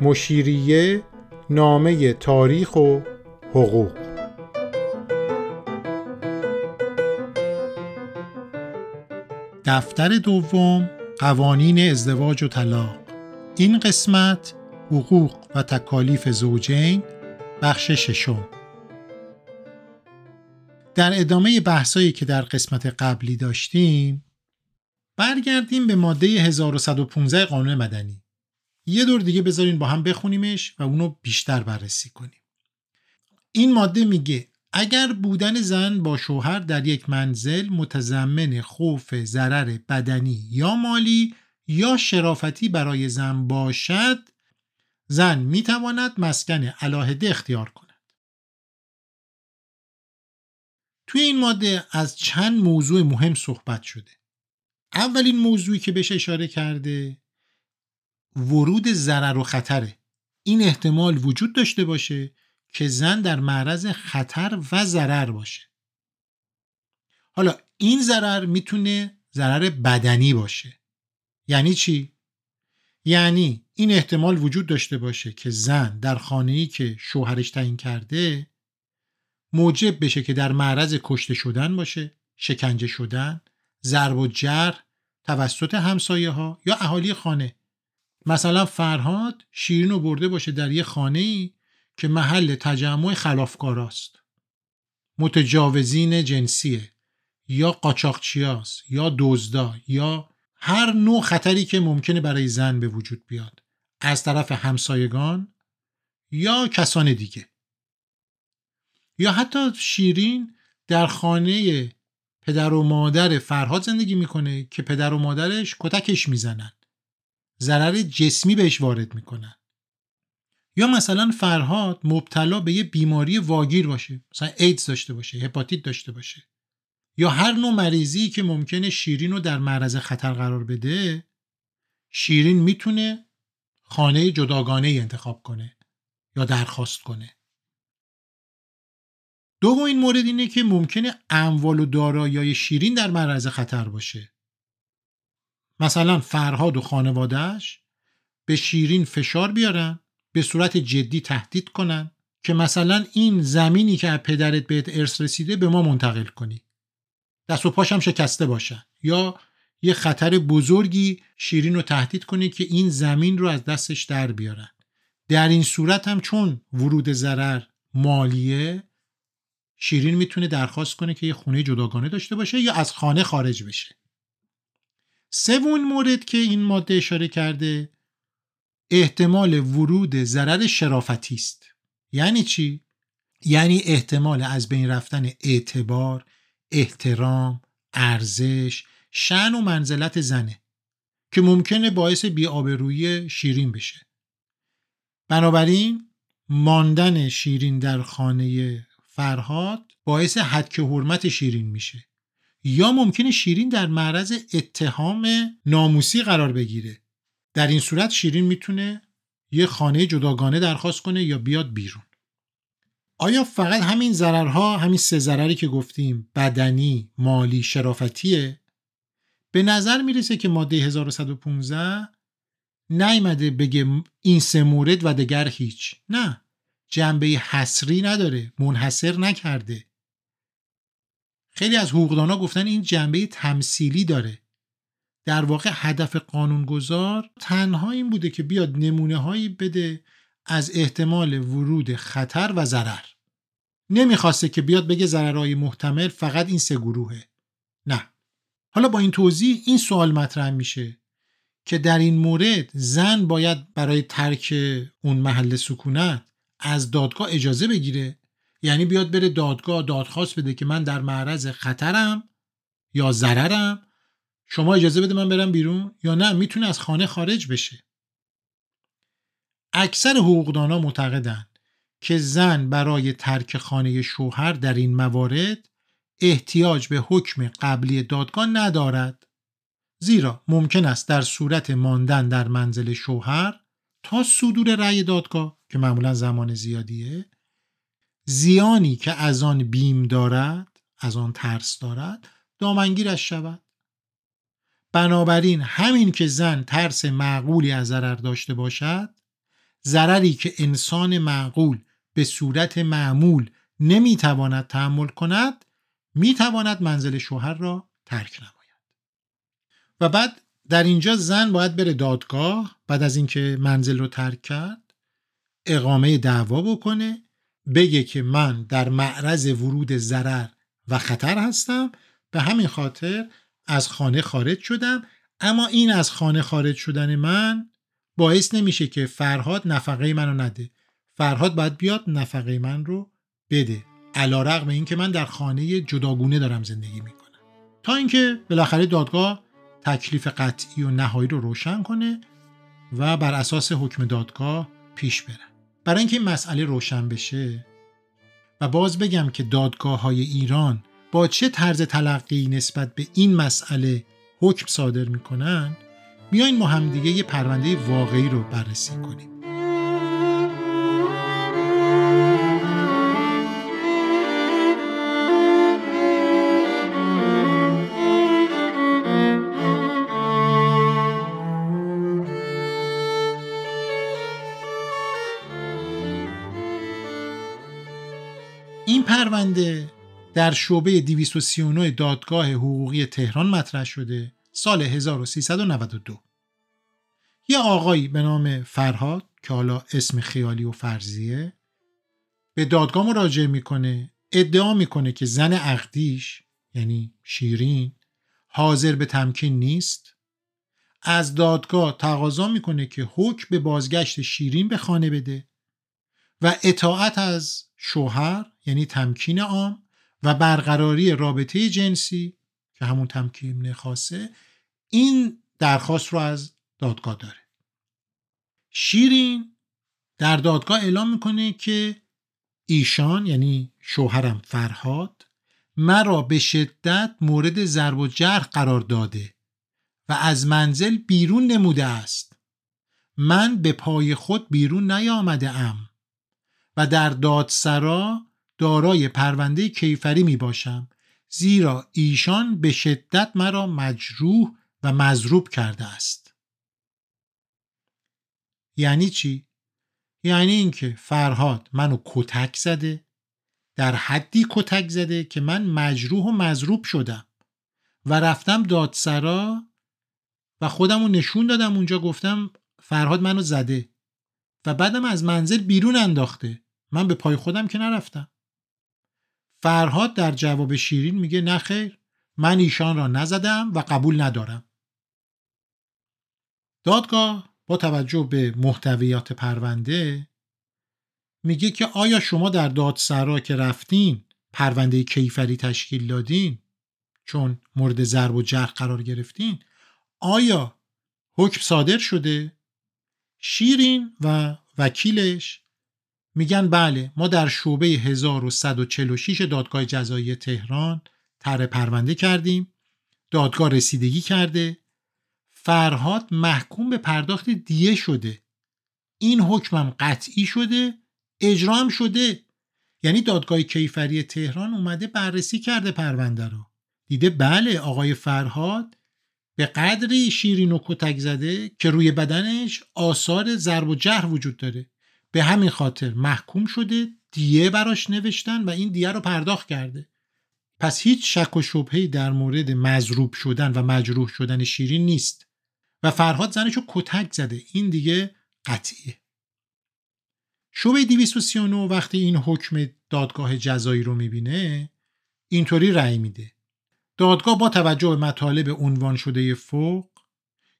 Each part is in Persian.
مشیریه نامه تاریخ و حقوق. دفتر دوم قوانین ازدواج و طلاق. این قسمت حقوق و تکالیف زوجین بخش ششم. در ادامه بحثایی که در قسمت قبلی داشتیم برگردیم به ماده 1115 قانون مدنی. یه دور دیگه بذارین با هم بخونیمش و اونو بیشتر بررسی کنیم. این ماده میگه اگر بودن زن با شوهر در یک منزل متضمن خوف ضرر بدنی یا مالی یا شرافتی برای زن باشد زن می‌تواند مسکن علاهده اختیار کند. توی این ماده از چند موضوع مهم صحبت شده. اولین موضوعی که بهش اشاره کرده ورود ضرر و خطره. این احتمال وجود داشته باشه که زن در معرض خطر و ضرر باشه. حالا این ضرر می‌تونه ضرر بدنی باشه. یعنی چی؟ یعنی این احتمال وجود داشته باشه که زن در خانه‌ای که شوهرش تعیین کرده موجب بشه که در معرض کشته شدن باشه شکنجه شدن ضرب و جرح توسط همسایه ها یا اهالی خانه. مثلا فرهاد شیرین رو برده باشه در یه خانه ای که محل تجمع خلافکاراست. متجاوزین جنسیه. یا قاچاقچیاست یا دزدا یا هر نوع خطری که ممکنه برای زن به وجود بیاد. از طرف همسایگان یا کسان دیگه. یا حتی شیرین در خانه پدر و مادر فرهاد زندگی می‌کنه که پدر و مادرش کتکش می‌زنن. ضرر جسمی بهش وارد می‌کنن. یا مثلا فرهاد مبتلا به یه بیماری واگیر باشه. مثلا ایدز داشته باشه هپاتیت داشته باشه. یا هر نوع مریضی که ممکنه شیرین رو در معرض خطر قرار بده شیرین می‌تونه خانه جداگانه انتخاب کنه یا درخواست کنه. دومین مورد اینه که ممکنه اموال و دارایی شیرین در معرض خطر باشه. مثلا فرهاد و خانوادهش به شیرین فشار بیارن به صورت جدی تهدید کنن که مثلا این زمینی که از پدرت بهت ارث رسیده به ما منتقل کنی. دست و پاشم شکسته باشن. یا یه خطر بزرگی شیرین رو تهدید کنی که این زمین رو از دستش در بیارن. در این صورت هم چون ورود ضرر مالیه شیرین می‌تونه درخواست کنه که یه خونه جداگانه داشته باشه یا از خانه خارج بشه. سومین مورد که این ماده اشاره کرده احتمال ورود ضرر شرافتی است. یعنی چی؟ یعنی احتمال از بین رفتن اعتبار احترام ارزش شن و منزلت زنه که ممکنه باعث بیآبرویی شیرین بشه. بنابراین ماندن شیرین در خانه فرهاد باعث حدک حرمت شیرین میشه. یا ممکنه شیرین در معرض اتهام ناموسی قرار بگیره. در این صورت شیرین می‌تونه یه خانه جداگانه درخواست کنه یا بیاد بیرون. آیا فقط همین ضررها همین سه ضرری که گفتیم بدنی مالی شرافتیه؟ به نظر می‌رسه که ماده 1115 نیمده بگه این سه مورد و دگر هیچ. نه. جنبه حسری نداره منحصر نکرده. خیلی از حقوقدانا گفتن این جنبه تمثیلی داره. در واقع هدف قانونگذار تنها این بوده که بیاد نمونه هایی بده از احتمال ورود خطر و ضرر. نمی‌خواسته که بیاد بگه ضررهای محتمل فقط این سه گروهه. نه. حالا با این توضیح این سوال مطرح میشه که در این مورد زن باید برای ترک اون محل سکونت از دادگاه اجازه بگیره. یعنی بیاد بره دادگاه دادخواست بده که من در معرض خطرم یا ضررم. شما اجازه بده من برم بیرون یا نه؟ می‌تونه از خانه خارج بشه. اکثر حقوقدانا معتقدند که زن برای ترک خانه شوهر در این موارد احتیاج به حکم قبلی دادگاه ندارد. زیرا ممکن است در صورت ماندن در منزل شوهر تا صدور رأی دادگاه که معمولا زمان زیادیه زیانی که از آن بیم دارد از آن ترس دارد دامنگیرش شود. بنابراین همین که زن ترس معقولی از ضرر داشته باشد ضرری که انسان معقول به صورت معمول نمی‌تواند تحمل کند می‌تواند منزل شوهر را ترک نماید. و بعد در اینجا زن باید بره دادگاه بعد از اینکه منزل رو ترک کرد اقامه دعوا بکنه بگه که من در معرض ورود ضرر و خطر هستم به همین خاطر از خانه خارج شدم. اما این از خانه خارج شدن من باعث نمیشه که فرهاد نفقه منو نده. فرهاد باید بیاد نفقه من رو بده. علا رقم این که من در خانه جداگونه دارم زندگی می‌کنم. تا اینکه بالاخره دادگاه تکلیف قطعی و نهایی رو روشن کنه و بر اساس حکم دادگاه پیش بره. برای اینکه این مسئله روشن بشه و باز بگم که دادگاه های ایران با چه طرز تلقی نسبت به این مسئله حکم صادر می‌کنن بیاین ما همدیگه یه پرونده واقعی رو بررسی کنیم. پرونده در شعبه 239 دادگاه حقوقی تهران مطرح شده سال 1392 یه آقایی به نام فرهاد که حالا اسم خیالی و فرضیه به دادگاه مراجعه می‌کنه ادعا می‌کنه که زن عقدیش یعنی شیرین حاضر به تمکین نیست. از دادگاه تقاضا می‌کنه که حکم به بازگشت شیرین به خانه بده و اطاعت از شوهر یعنی تمکین عام و برقراری رابطه جنسی که همون تمکین خاصه این درخواست رو از دادگاه داره. شیرین در دادگاه اعلام می‌کنه که ایشان یعنی شوهرم فرهاد مرا به شدت مورد ضرب و جرح قرار داده و از منزل بیرون نموده است. من به پای خود بیرون نیامده ام. و در دادسرا دارای پرونده کیفری می باشم. زیرا ایشان به شدت مرا مجروح و مضروب کرده است. یعنی چی؟ یعنی اینکه فرهاد منو کتک زده در حدی کتک زده که من مجروح و مضروب شدم و رفتم دادسرا و خودم رو نشون دادم اونجا گفتم فرهاد منو زده و بعدم از منزل بیرون انداخته. من به پای خودم که نرفتم. فرهاد در جواب شیرین میگه نه خیر من ایشان را نزدم و قبول ندارم. دادگاه با توجه به محتویات پرونده میگه که آیا شما در دادسرا که رفتین پرونده کیفری تشکیل دادین چون مورد ضرب و جرح قرار گرفتین آیا حکم صادر شده؟ شیرین و وکیلش میگن بله ما در شعبه 1146 دادگاه جزایی تهران طرح پرونده کردیم دادگاه رسیدگی کرده فرهاد محکوم به پرداخت دیه شده. این حکمم قطعی شده اجرا شده. یعنی دادگاه کیفری تهران اومده بررسی کرده پرونده رو. دیده بله آقای فرهاد به قدری شیرین و کتک زده که روی بدنش آثار ضرب و جهر وجود داره. به همین خاطر محکوم شده دیه براش نوشتن و این دیه رو پرداخت کرده. پس هیچ شک و شبهی در مورد مضروب شدن و مجروح شدن شیرین نیست و فرهاد زنشو کتک زده. این دیگه قطعیه. شعبه 239 وقتی این حکم دادگاه جزایی رو می‌بینه اینطوری رأی میده. دادگاه با توجه به مطالب عنوان شده فوق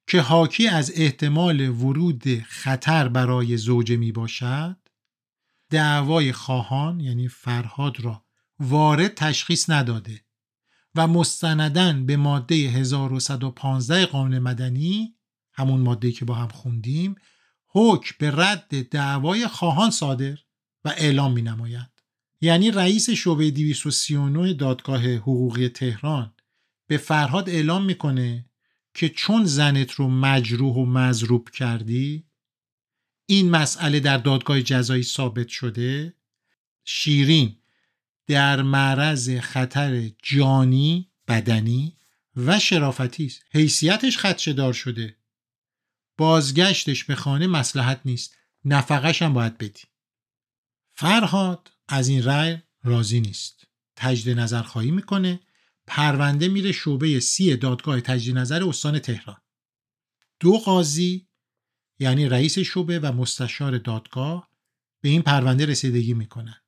که حاکی از احتمال ورود خطر برای زوجه می باشد دعوای خواهان یعنی فرهاد را وارد تشخیص نداده و مستندن به ماده 1115 قانون مدنی همون ماده که با هم خوندیم حکم به رد دعوای خواهان صادر و اعلام می نماید. یعنی رئیس شعبه 239 دادگاه حقوقی تهران به فرهاد اعلام می‌کنه که چون زنت رو مجروح و مضروب کردی این مسئله در دادگاه جزایی ثابت شده. شیرین در معرض خطر جانی بدنی و شرافتی است. حیثیتش خدشه دار شده. بازگشتش به خانه مسلحت نیست. نفقش هم باید بدی. فرهاد از این رأی راضی نیست. تجدید نظر خواهی می‌کنه. پرونده میره شعبه سی دادگاه تجدید نظر استان تهران. دو قاضی یعنی رئیس شعبه و مستشار دادگاه به این پرونده رسیدگی می‌کنن.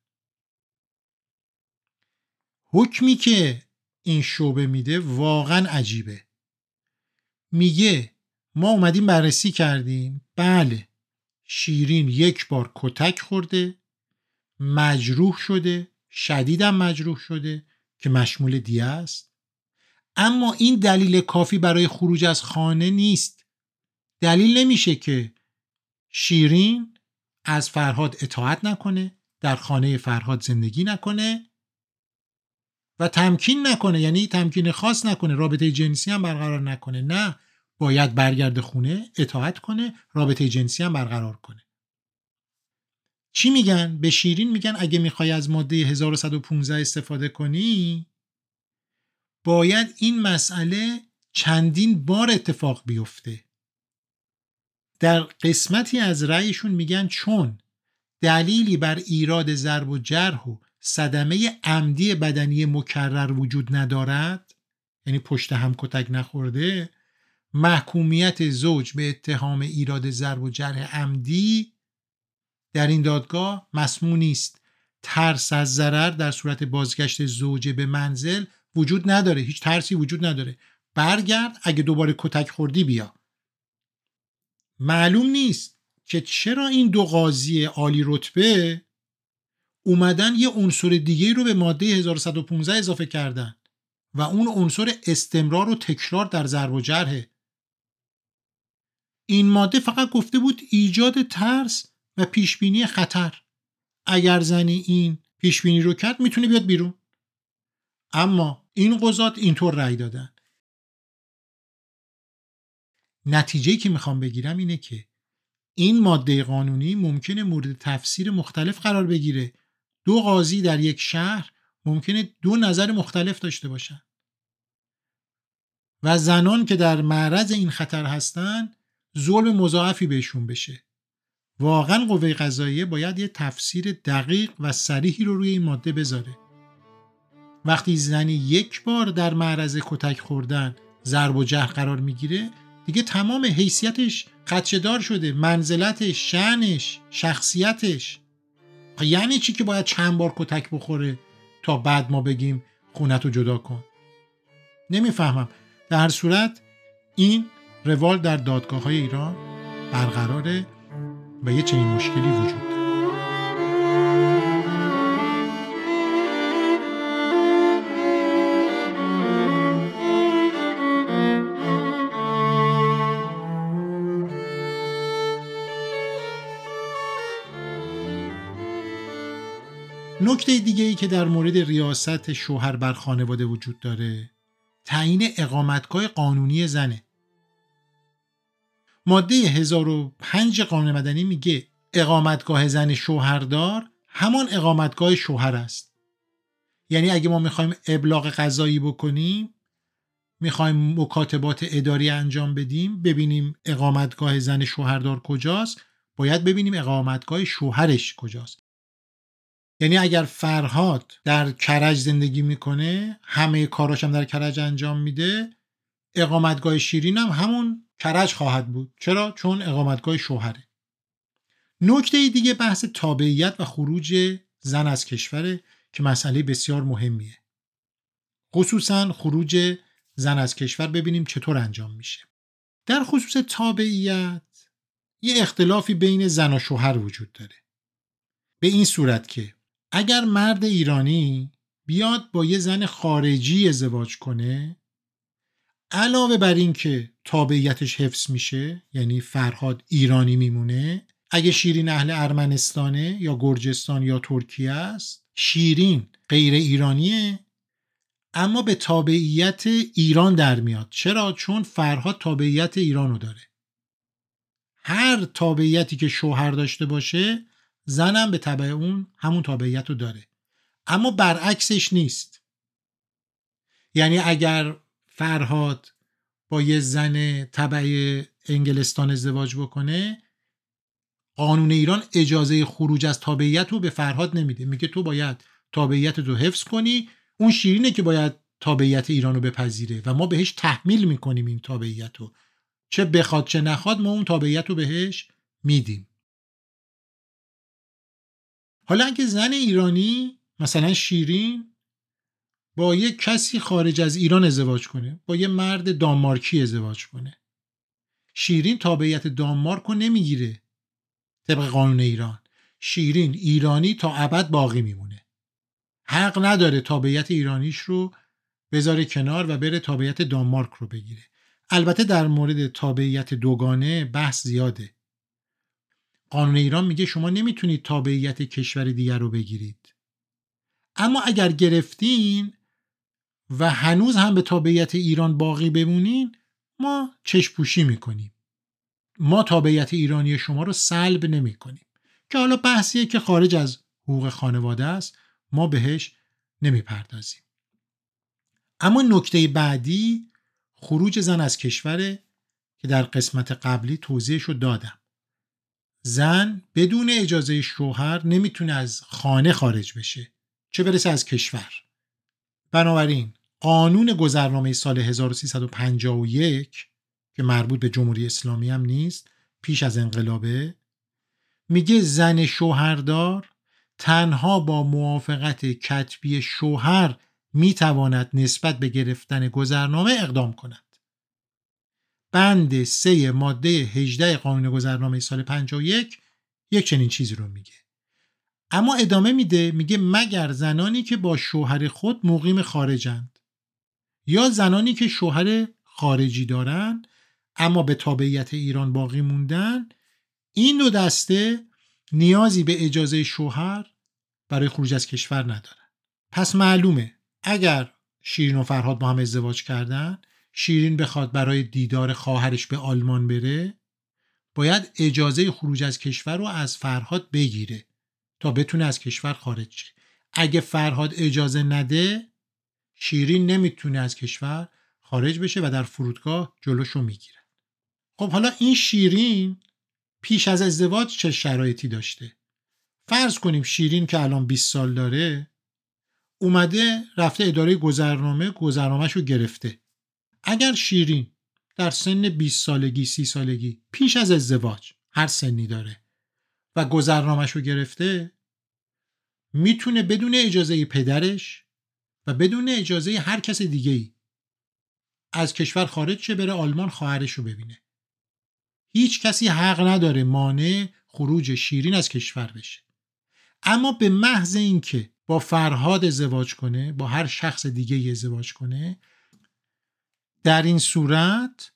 حکمی که این شعبه میده واقعا عجیبه. میگه ما اومدیم بررسی کردیم. بله شیرین یک بار کتک خورده مجروح شده شدیدم مجروح شده. که مشمول دیه است. اما این دلیل کافی برای خروج از خانه نیست. دلیل نمیشه که شیرین از فرهاد اطاعت نکنه در خانه فرهاد زندگی نکنه و تمکین نکنه یعنی تمکین خاص نکنه رابطه جنسی هم برقرار نکنه. نه باید برگرده خونه اطاعت کنه رابطه جنسی هم برقرار کنه. چی میگن؟ به شیرین میگن اگه می‌خوای از ماده 1115 استفاده کنی باید این مسئله چندین بار اتفاق بیفته. در قسمتی از رأیشون میگن چون دلیلی بر ایراد ضرب و جرح و صدمه عمدی بدنی مکرر وجود ندارد یعنی پشت هم کتک نخورده محکومیت زوج به اتهام ایراد ضرب و جرح عمدی در این دادگاه مسموع نیست. ترس از ضرر در صورت بازگشت زوجه به منزل وجود نداره. هیچ ترسی وجود نداره. برگرد اگه دوباره کتک خوردی بیا. معلوم نیست که چرا این دو قاضی عالی رتبه اومدن یه عنصر دیگه رو به ماده 1115 اضافه کردن و اون عنصر استمرار و تکرار در ضرب و جرحه. این ماده فقط گفته بود ایجاد ترس و پیشبینی خطر. اگر زنی این پیشبینی رو کرد می‌تونه بیاد بیرون. اما این قضات اینطور رأی دادن. نتیجه که می‌خوام بگیرم اینه که این ماده قانونی ممکنه مورد تفسیر مختلف قرار بگیره. دو قاضی در یک شهر ممکنه دو نظر مختلف داشته باشن. و زنان که در معرض این خطر هستن ظلم مضاعفی بهشون بشه. واقعا قوه قضاییه باید یه تفسیر دقیق و سریحی رو روی این ماده بذاره. وقتی زنی یک بار در معرض کتک خوردن ضرب و جهر قرار می‌گیره دیگه تمام حیثیتش خدشدار شده منزلتش شنش شخصیتش. یعنی چی که باید چند بار کتک بخوره تا بعد ما بگیم خونت رو جدا کن؟ نمی‌فهمم. در صورت این روال در دادگاه های ایران برقراره. و یه چنین مشکلی وجود داره. نکته دیگه ای که در مورد ریاست شوهر بر خانواده وجود داره تعیین اقامتگاه قانونی زنه. ماده 1005 قانون مدنی میگه اقامتگاه زن شوهردار همان اقامتگاه شوهر است. یعنی اگه ما می‌خوایم ابلاغ قضایی بکنیم می‌خوایم مکاتبات اداری انجام بدیم ببینیم اقامتگاه زن شوهردار کجاست باید ببینیم اقامتگاه شوهرش کجاست. یعنی اگر فرهاد در کرج زندگی می‌کنه همه کاراش هم در کرج انجام میده اقامتگاه شیرین هم همون کرج خواهد بود. چرا؟ چون اقامتگاه شوهره. نکته دیگه بحث تابعیت و خروج زن از کشوره که مسئله بسیار مهمیه. خصوصا خروج زن از کشور ببینیم چطور انجام میشه. در خصوص تابعیت یه اختلافی بین زن و شوهر وجود داره. به این صورت که اگر مرد ایرانی بیاد با یه زن خارجی ازدواج کنه علاوه بر این که تابعیتش حفظ میشه یعنی فرهاد ایرانی میمونه. اگه شیرین اهل ارمنستانه یا گرجستان یا ترکیه است شیرین غیر ایرانیه. اما به تابعیت ایران در میاد. چرا؟ چون فرهاد تابعیت ایرانو داره. هر تابعیتی که شوهر داشته باشه زنم به طبع اون همون تابعیت رو داره. اما برعکسش نیست. یعنی اگر فرهاد با یه زن طبع انگلستان ازدواج بکنه قانون ایران اجازه خروج از تابعیت رو به فرهاد نمیده. میگه تو باید تابعیت رو حفظ کنی اون شیرینه که باید تابعیت ایران رو بپذیره و ما بهش تحمیل می‌کنیم این تابعیت رو. چه بخواد چه نخواد ما اون تابعیت رو بهش میدیم. حالا اگه زن ایرانی مثلا شیرین با یه کسی خارج از ایران ازدواج کنه با یه مرد دانمارکی ازدواج کنه. شیرین تابعیت دانمارک رو نمی‌گیره. طبق قانون ایران. شیرین ایرانی تا ابد باقی میمونه. حق نداره تابعیت ایرانیش رو بذاره کنار و بره تابعیت دانمارک رو بگیره. البته در مورد تابعیت دوگانه بحث زیاده. قانون ایران میگه شما نمی‌تونید تابعیت کشور دیگر رو بگیرید. اما اگر گرفتین و هنوز هم به تابعیت ایران باقی بمونین ما چشم پوشی می‌کنیم. ما تابعیت ایرانی شما رو سلب نمی کنیم که حالا بحثیه که خارج از حقوق خانواده است ما بهش نمی‌پردازیم. اما نکته بعدی خروج زن از کشوره که در قسمت قبلی توضیحش رو دادم. زن بدون اجازه شوهر نمی‌تونه از خانه خارج بشه چه برسه از کشور. بنابراین قانون گذرنامه سال 1351 که مربوط به جمهوری اسلامی هم نیست پیش از انقلابه میگه زن شوهردار تنها با موافقت کتبی شوهر می‌تواند نسبت به گرفتن گذرنامه اقدام کند. بند سه ماده 18 قانون گذرنامه سال 51 یک چنین چیزی رو میگه. اما ادامه میده میگه مگر زنانی که با شوهر خود مقیم خارجند یا زنانی که شوهر خارجی دارن اما به تابعیت ایران باقی موندن این دو دسته نیازی به اجازه شوهر برای خروج از کشور ندارن. پس معلومه اگر شیرین و فرهاد با هم ازدواج کردن شیرین بخواد برای دیدار خواهرش به آلمان بره باید اجازه خروج از کشور رو از فرهاد بگیره تا بتونه از کشور خارج شه. اگه فرهاد اجازه نده شیرین نمی‌تونه از کشور خارج بشه و در فرودگاه جلوشو می‌گیره خب حالا این شیرین پیش از ازدواج چه شرایطی داشته؟ فرض کنیم شیرین که الان 20 سال داره اومده رفته اداره گذرنامه گذرنامهش رو گرفته. اگر شیرین در سن 20 سالگی 30 سالگی پیش از ازدواج هر سنی داره و گذرنامهش رو گرفته می‌تونه بدون اجازه پدرش و بدون اجازه هر کس دیگه ای از کشور خارج شه بره آلمان خواهرش رو ببینه. هیچ کسی حق نداره مانع خروج شیرین از کشور بشه. اما به محض اینکه با فرهاد ازدواج کنه با هر شخص دیگه ازدواج کنه در این صورت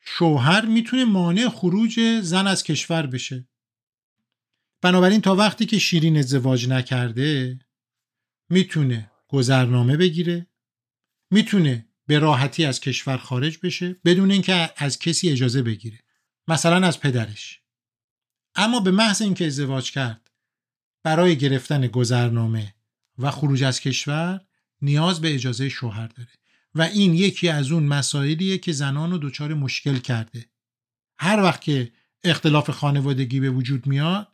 شوهر می‌تونه مانع خروج زن از کشور بشه. بنابراین تا وقتی که شیرین ازدواج نکرده می‌تونه گذرنامه بگیره. می‌تونه به راحتی از کشور خارج بشه بدون اینکه از کسی اجازه بگیره. مثلا از پدرش. اما به محض اینکه ازدواج کرد برای گرفتن گذرنامه و خروج از کشور نیاز به اجازه شوهر داره. و این یکی از اون مسائلیه که زنان رو دچار مشکل کرده. هر وقت که اختلاف خانوادگی به وجود میاد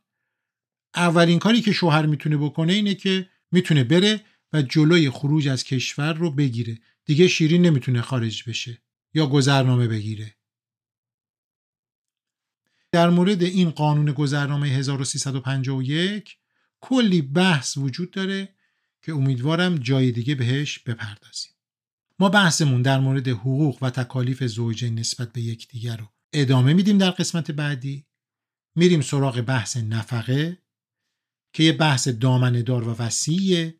اولین کاری که شوهر می‌تونه بکنه اینه که می‌تونه بره و جلوی خروج از کشور رو بگیره. دیگه شیرین نمی‌تونه خارج بشه یا گذرنامه بگیره. در مورد این قانون گذرنامه 1351 کلی بحث وجود داره که امیدوارم جای دیگه بهش بپردازیم. ما بحثمون در مورد حقوق و تکالیف زوجین نسبت به یکدیگر رو ادامه میدیم در قسمت بعدی. میریم سراغ بحث نفقه که یه بحث دامنه دار و وسیعه.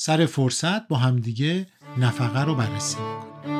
سر فرصت با همدیگه نفقه رو بررسی می‌کنیم.